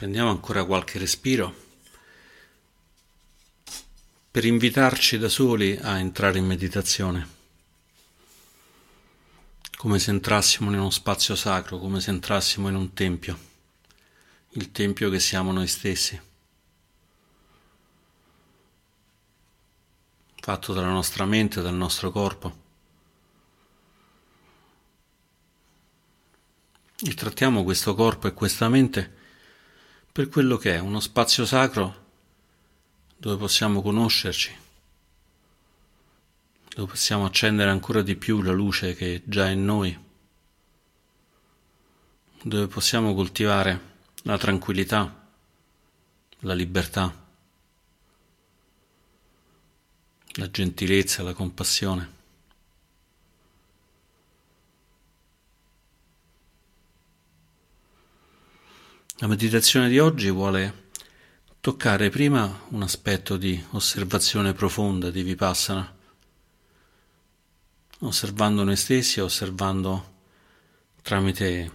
Prendiamo ancora qualche respiro. Per invitarci da soli a entrare in meditazione, come se entrassimo in uno spazio sacro, come se entrassimo in un tempio, il tempio che siamo noi stessi, fatto dalla nostra mente, dal nostro corpo. E trattiamo questo corpo e questa mente per quello che è uno spazio sacro dove possiamo conoscerci, dove possiamo accendere ancora di più la luce che già è in noi, dove possiamo coltivare la tranquillità, la libertà, la gentilezza, la compassione. La meditazione di oggi vuole toccare prima un aspetto di osservazione profonda di Vipassana, osservando noi stessi, osservando tramite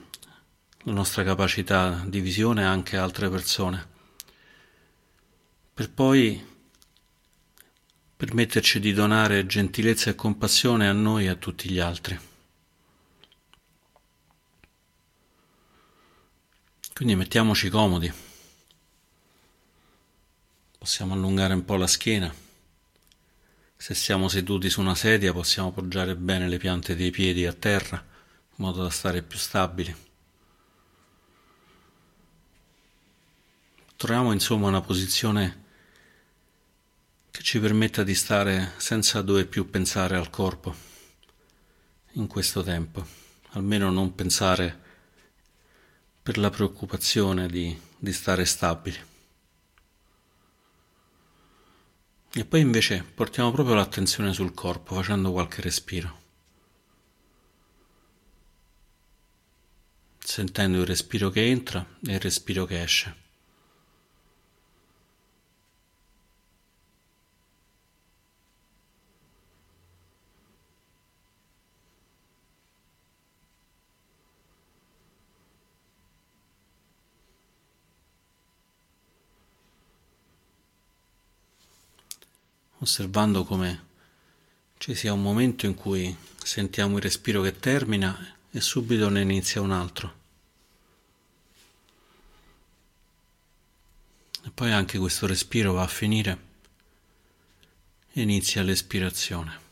la nostra capacità di visione anche altre persone, per poi permetterci di donare gentilezza e compassione a noi e a tutti gli altri. Quindi mettiamoci comodi. Possiamo allungare un po' la schiena. Se siamo seduti su una sedia possiamo appoggiare bene le piante dei piedi a terra in modo da stare più stabili. Troviamo insomma una posizione che ci permetta di stare senza dover più pensare al corpo in questo tempo, almeno non pensare per la preoccupazione di, di stare stabili. E poi invece portiamo proprio l'attenzione sul corpo facendo qualche respiro. Sentendo il respiro che entra e il respiro che esce. Osservando come ci sia un momento in cui sentiamo il respiro che termina e subito ne inizia un altro. E poi anche questo respiro va a finire e inizia l'espirazione.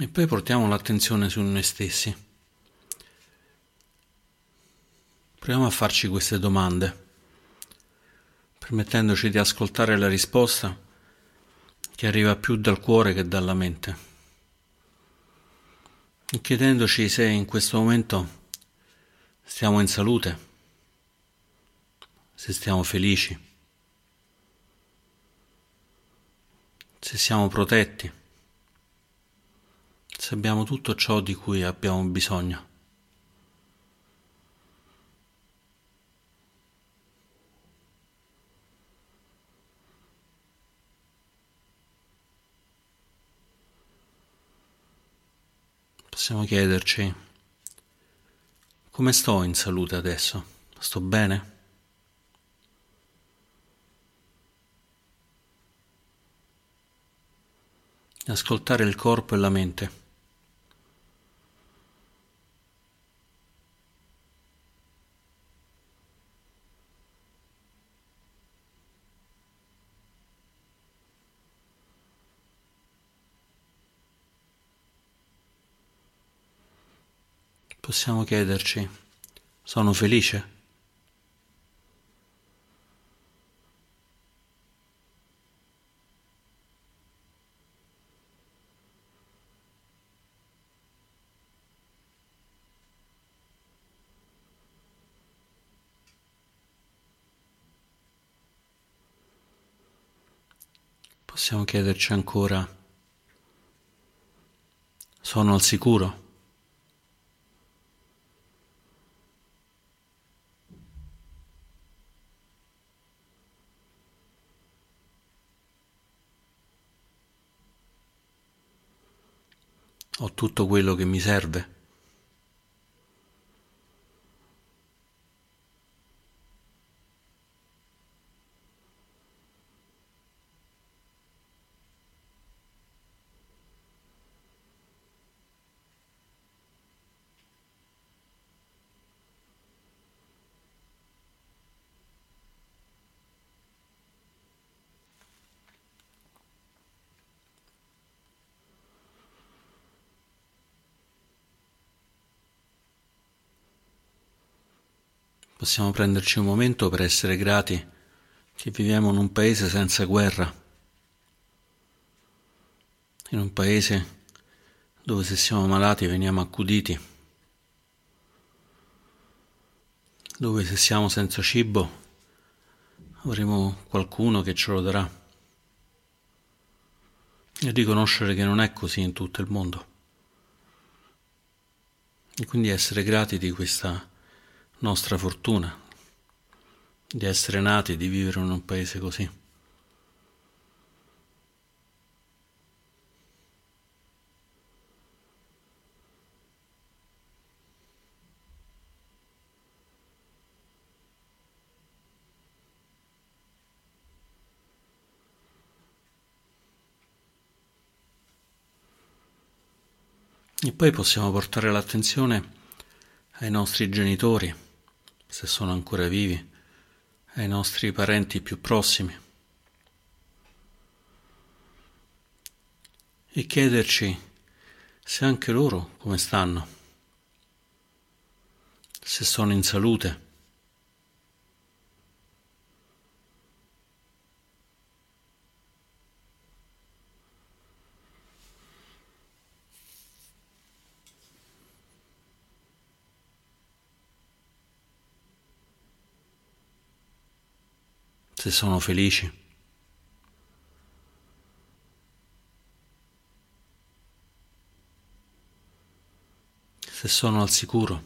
E poi portiamo l'attenzione su noi stessi. Proviamo a farci queste domande, permettendoci di ascoltare la risposta che arriva più dal cuore che dalla mente. E chiedendoci se in questo momento stiamo in salute, se stiamo felici, se siamo protetti se abbiamo tutto ciò di cui abbiamo bisogno. Possiamo chiederci come sto in salute adesso? Sto bene? Ascoltare il corpo e la mente. possiamo chiederci, sono felice? Possiamo chiederci ancora, sono al sicuro? Ho tutto quello che mi serve? Possiamo prenderci un momento per essere grati che viviamo in un paese senza guerra, in un paese dove se siamo malati veniamo accuditi, dove se siamo senza cibo avremo qualcuno che ce lo darà. E riconoscere che non è così in tutto il mondo. E quindi essere grati di questa nostra fortuna di essere nati, di vivere in un paese così. E poi possiamo portare l'attenzione ai nostri genitori se sono ancora vivi, ai nostri parenti più prossimi. E chiederci se anche loro come stanno, se sono in salute. Se sono felici. Se sono al sicuro.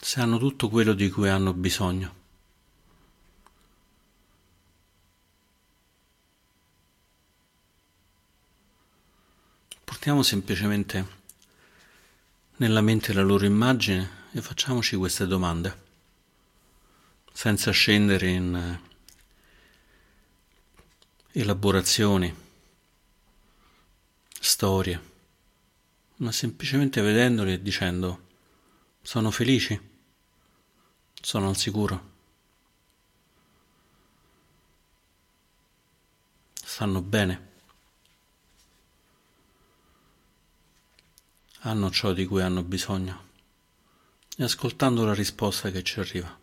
Se hanno tutto quello di cui hanno bisogno. Portiamo semplicemente nella mente la loro immagine e facciamoci queste domande, senza scendere in eh, elaborazioni, storie, ma semplicemente vedendoli e dicendo sono felici, sono al sicuro, stanno bene. Hanno ciò di cui hanno bisogno e ascoltando la risposta che ci arriva.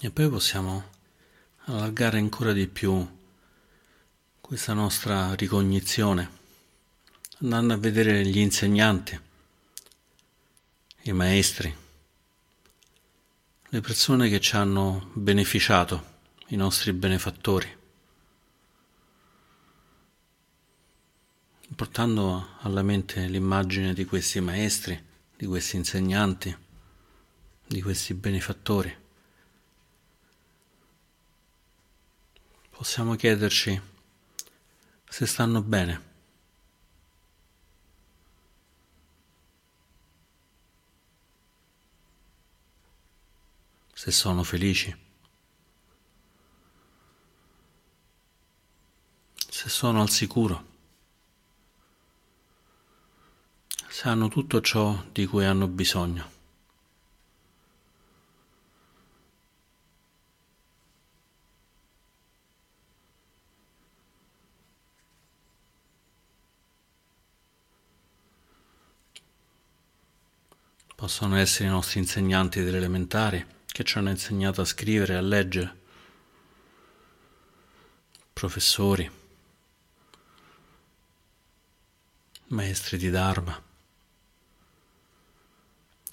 E poi possiamo allargare ancora di più questa nostra ricognizione, andando a vedere gli insegnanti, i maestri, le persone che ci hanno beneficiato, i nostri benefattori, portando alla mente l'immagine di questi maestri, di questi insegnanti, di questi benefattori. Possiamo chiederci se stanno bene. Se sono felici. Se sono al sicuro. Se hanno tutto ciò di cui hanno bisogno. Possono essere i nostri insegnanti delle elementari che ci hanno insegnato a scrivere a leggere, professori, maestri di Dharma,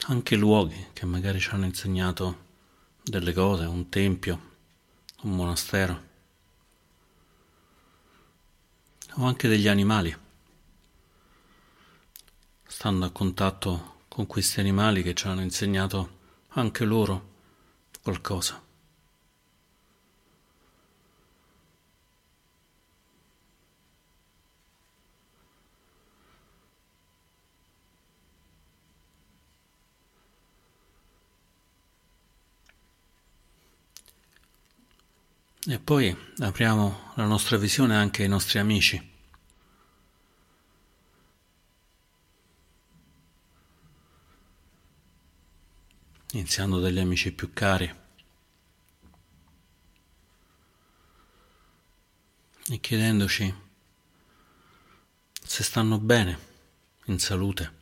anche luoghi che magari ci hanno insegnato delle cose, un tempio, un monastero, o anche degli animali, stando a contatto con questi animali che ci hanno insegnato anche loro qualcosa. E poi apriamo la nostra visione anche ai nostri amici. Iniziando dagli amici più cari. E chiedendoci se stanno bene, in salute,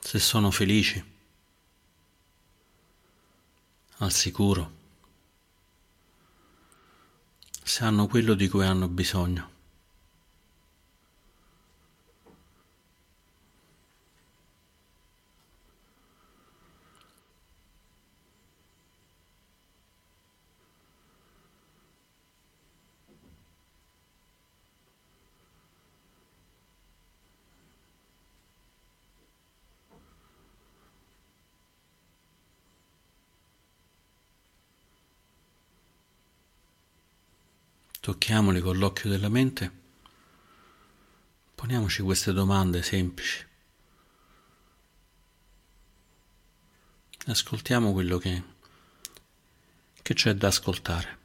se sono felici al sicuro, se hanno quello di cui hanno bisogno. Tocchiamoli con l'occhio della mente, poniamoci queste domande semplici. Ascoltiamo quello che, che c'è da ascoltare.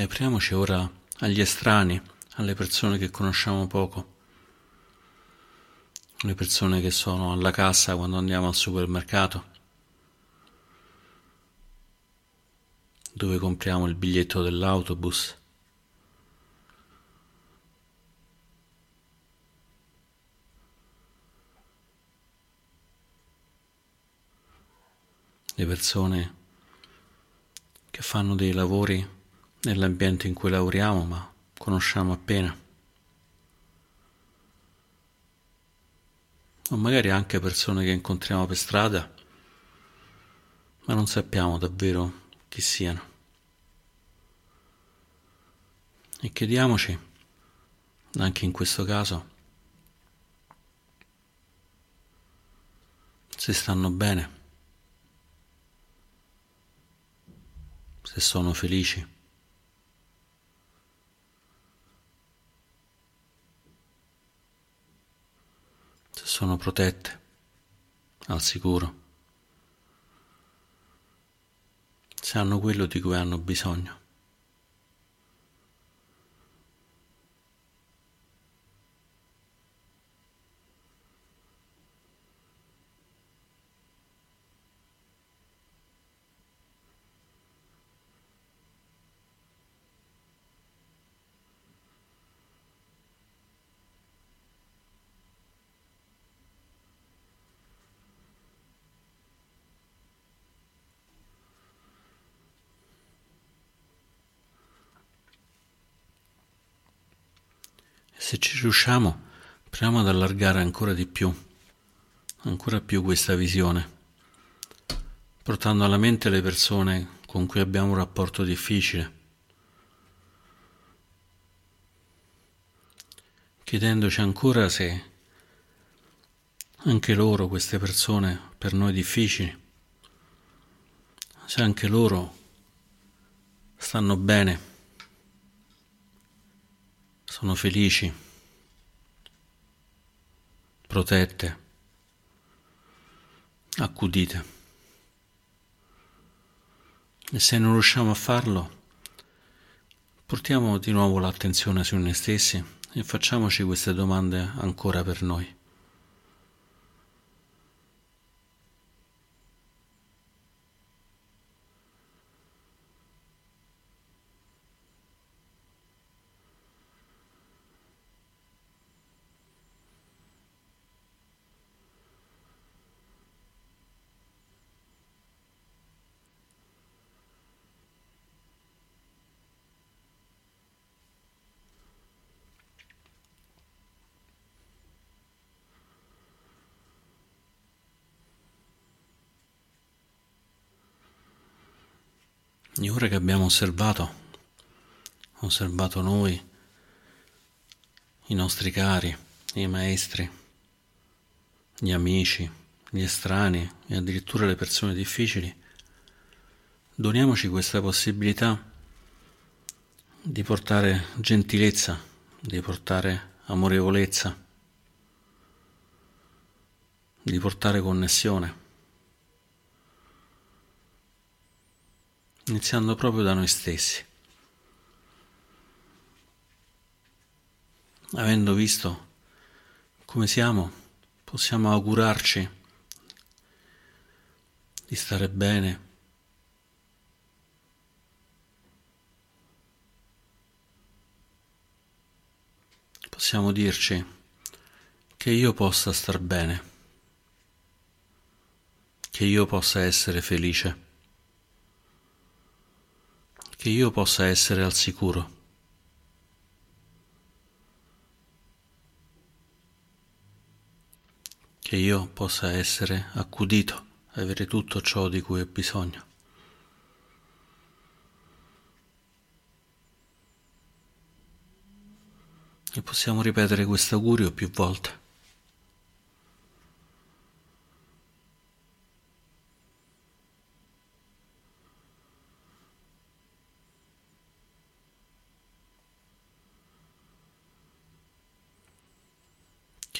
E apriamoci ora agli estranei, alle persone che conosciamo poco, le persone che sono alla cassa quando andiamo al supermercato, dove compriamo il biglietto dell'autobus. Le persone che fanno dei lavori nell'ambiente in cui lavoriamo, ma conosciamo appena. O magari anche persone che incontriamo per strada, ma non sappiamo davvero chi siano. E chiediamoci, anche in questo caso, se stanno bene, se sono felici. Sono protette, al sicuro, se hanno quello di cui hanno bisogno. Se ci riusciamo, proviamo ad allargare ancora di più, ancora più questa visione, portando alla mente le persone con cui abbiamo un rapporto difficile, chiedendoci ancora se anche loro, queste persone per noi difficili, se anche loro stanno bene sono felici, protette, accudite. E se non riusciamo a farlo, Portiamo di nuovo l'attenzione su noi stessi e facciamoci queste domande ancora per noi. E ora che abbiamo osservato, osservato noi, i nostri cari, i maestri, gli amici, gli estranei e addirittura le persone difficili, doniamoci questa possibilità di portare gentilezza, di portare amorevolezza, di portare connessione. Iniziando proprio da noi stessi. Avendo visto come siamo, possiamo augurarci di stare bene. Possiamo dirci che io possa star bene, che io possa essere felice che io possa essere al sicuro. Che io possa essere accudito, avere tutto ciò di cui ho bisogno. E possiamo ripetere questo augurio più volte.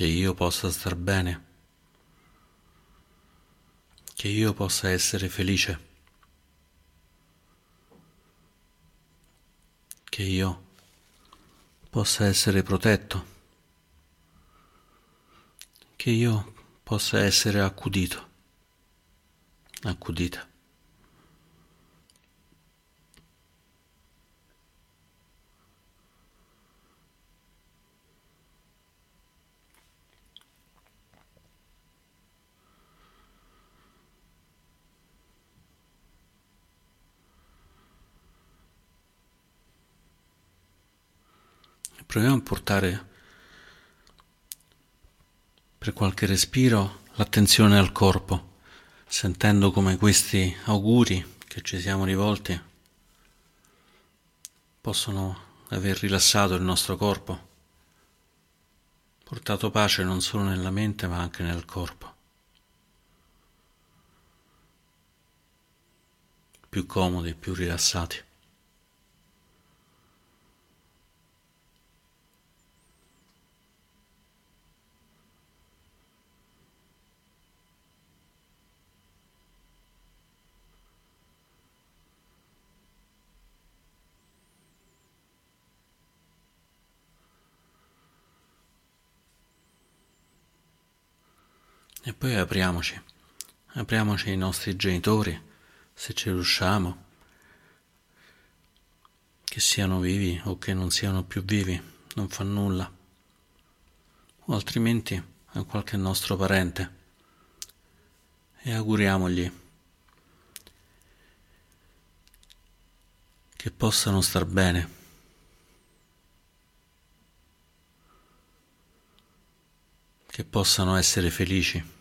Che io possa star bene, che io possa essere felice, che io possa essere protetto, che io possa essere accudito, accudita. Proviamo a portare per qualche respiro l'attenzione al corpo, sentendo come questi auguri che ci siamo rivolti possono aver rilassato il nostro corpo, portato pace non solo nella mente ma anche nel corpo. Più comodi, più rilassati. E poi apriamoci, apriamoci ai nostri genitori, se ci riusciamo, che siano vivi o che non siano più vivi, non fa nulla, o altrimenti a qualche nostro parente, e auguriamogli che possano star bene. che possano essere felici.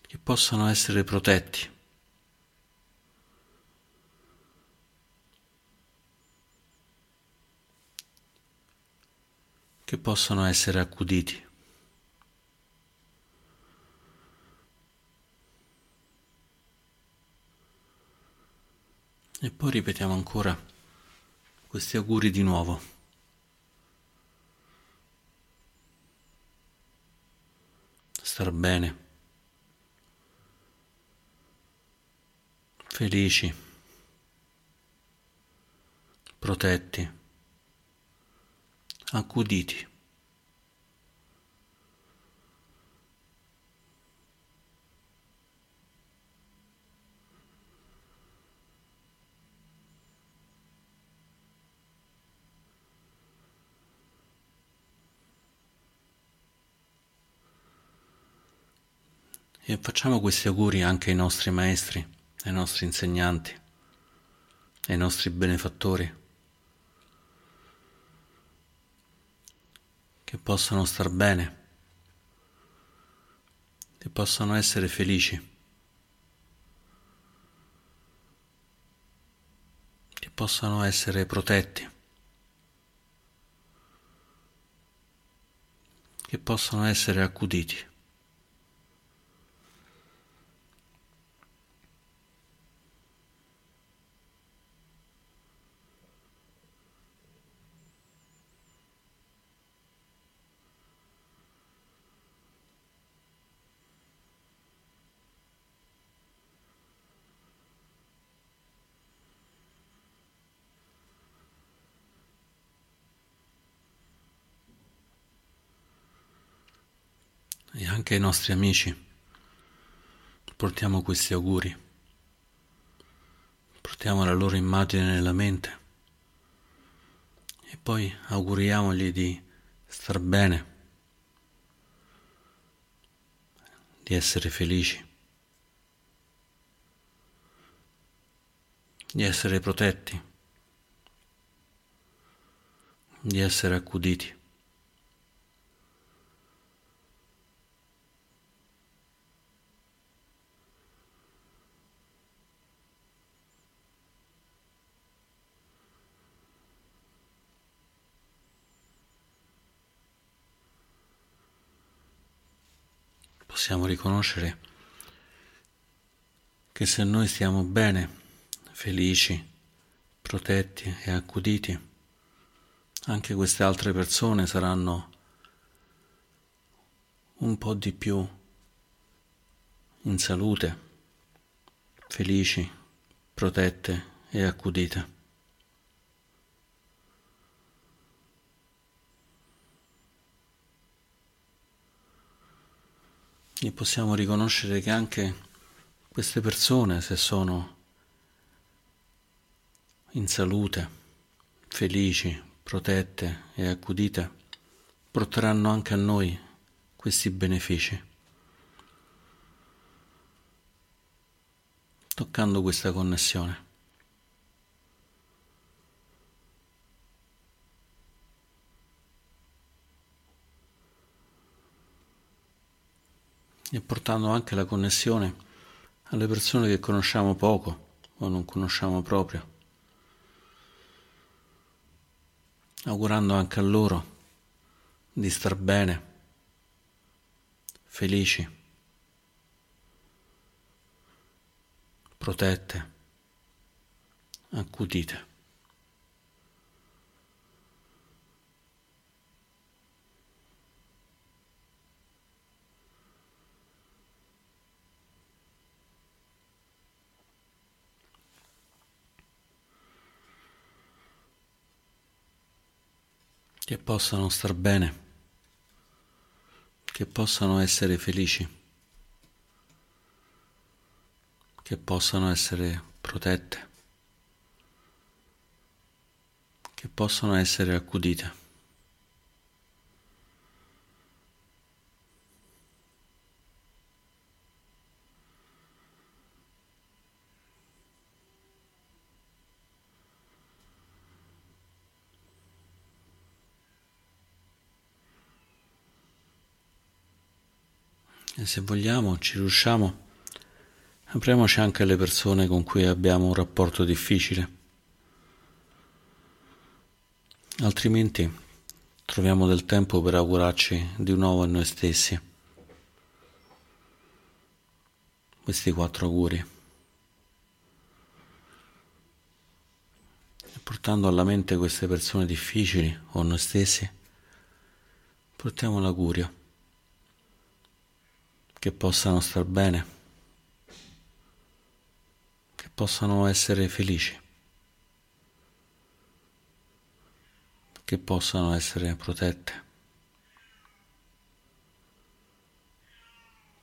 Che possano essere protetti. Che possano essere accuditi. E poi ripetiamo ancora questi auguri di nuovo. star bene, felici, protetti, accuditi. E facciamo questi auguri anche ai nostri maestri, ai nostri insegnanti, ai nostri benefattori, che possano star bene, che possano essere felici, che possano essere protetti, che possano essere accuditi. e anche ai nostri amici. Portiamo questi auguri, portiamo la loro immagine nella mente. E poi auguriamogli di star bene, di essere felici, di essere protetti, di essere accuditi. Possiamo riconoscere che se noi stiamo bene, felici, protetti e accuditi, anche queste altre persone saranno un po' di più in salute, felici, protette e accudite. E possiamo riconoscere che anche queste persone, se sono in salute, felici, protette e accudite, porteranno anche a noi questi benefici. Toccando questa connessione. E portando anche la connessione alle persone che conosciamo poco o non conosciamo proprio, augurando anche a loro di star bene, felici, protette, accudite. Che possano star bene, che possano essere felici, che possano essere protette, che possano essere accudite. E se vogliamo, ci riusciamo, apriamoci anche alle persone con cui abbiamo un rapporto difficile. Altrimenti troviamo del tempo per augurarci di nuovo a noi stessi. Questi quattro auguri. Portando alla mente queste persone difficili o noi stessi, portiamo l'augurio che possano star bene, che possano essere felici, che possano essere protette,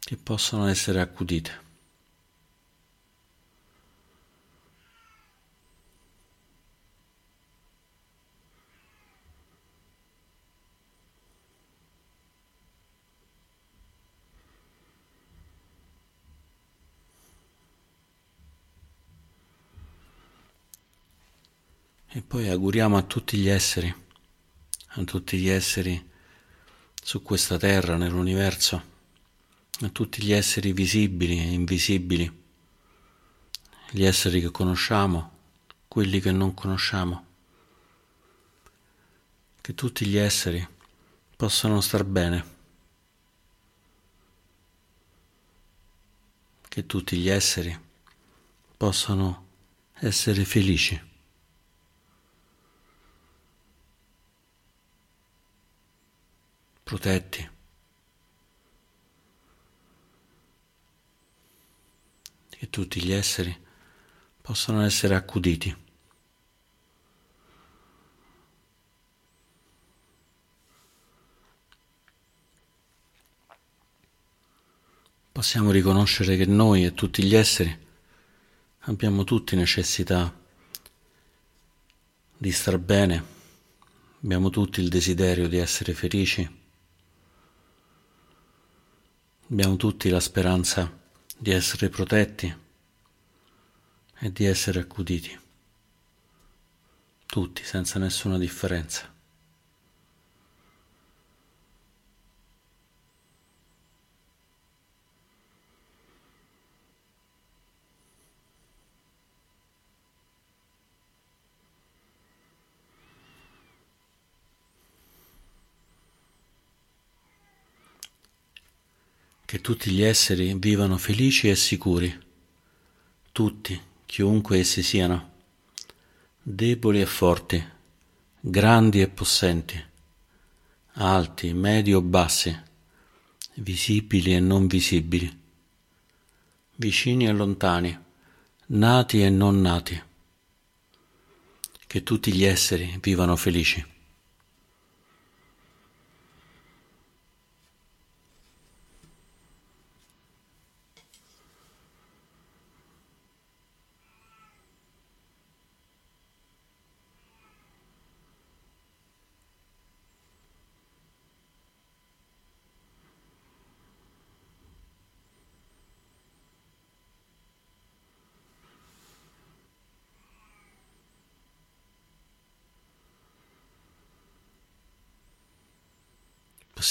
che possano essere accudite. E poi auguriamo a tutti gli esseri, a tutti gli esseri su questa terra, nell'universo, a tutti gli esseri visibili e invisibili, gli esseri che conosciamo, quelli che non conosciamo, che tutti gli esseri possano star bene, che tutti gli esseri possano essere felici. Protetti. Che tutti gli esseri possano essere accuditi. Possiamo riconoscere che noi e tutti gli esseri abbiamo tutti necessità di star bene, abbiamo tutti il desiderio di essere felici Abbiamo tutti la speranza di essere protetti e di essere accuditi, tutti senza nessuna differenza. Che tutti gli esseri vivano felici e sicuri, tutti, chiunque essi siano, deboli e forti, grandi e possenti, alti, medi o bassi, visibili e non visibili, vicini e lontani, nati e non nati, che tutti gli esseri vivano felici.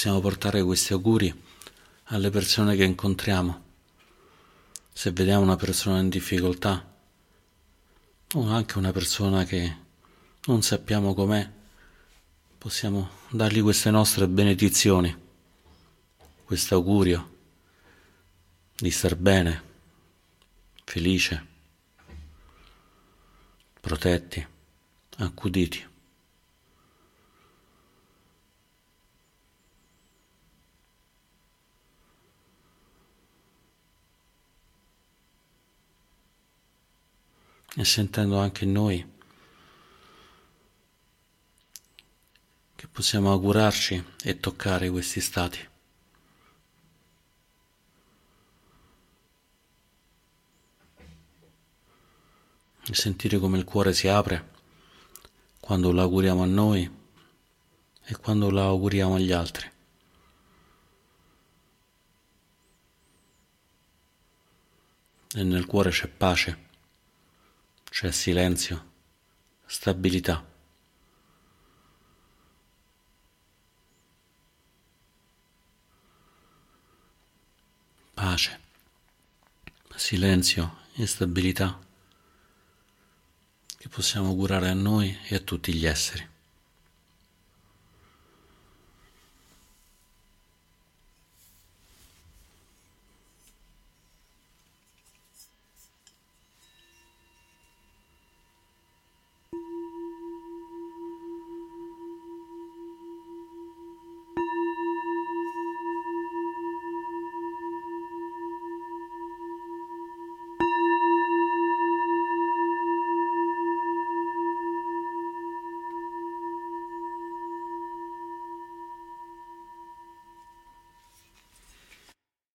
Possiamo portare questi auguri alle persone che incontriamo. Se vediamo una persona in difficoltà o anche una persona che non sappiamo com'è, possiamo dargli queste nostre benedizioni, questo augurio di star bene, felice, protetti, accuditi. E sentendo anche noi che possiamo augurarci e toccare questi stati. E sentire come il cuore si apre quando lo auguriamo a noi e quando lo auguriamo agli altri. E nel cuore c'è pace c'è silenzio, stabilità. Pace, silenzio e stabilità che possiamo augurare a noi e a tutti gli esseri.